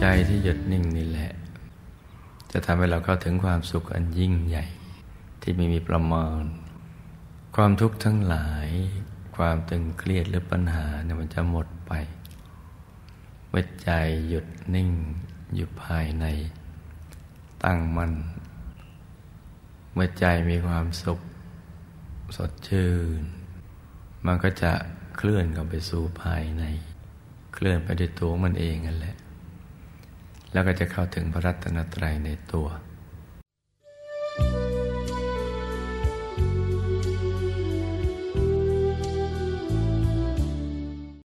ใจที่หยุดนิ่งนี่แหละ จะทำให้เราเข้าถึงความสุขอันยิ่งใหญ่ ที่ไม่มีประมาณ ความทุกข์ทั้งหลาย ความตึงเครียดหรือปัญหาเนี่ยมันจะหมดไปเมื่อใจหยุดนิ่งอยู่ภายใน ตั้งมัน่นเมื่อใจมีความสุข สดชื่น มันก็จะเคลื่อนเข้าไปสู่ภายใน เคลื่อนไปด้วยตัวมันเองนั่นแหละ แล้วก็จะเข้าถึงพระรัตนตรัยในตัว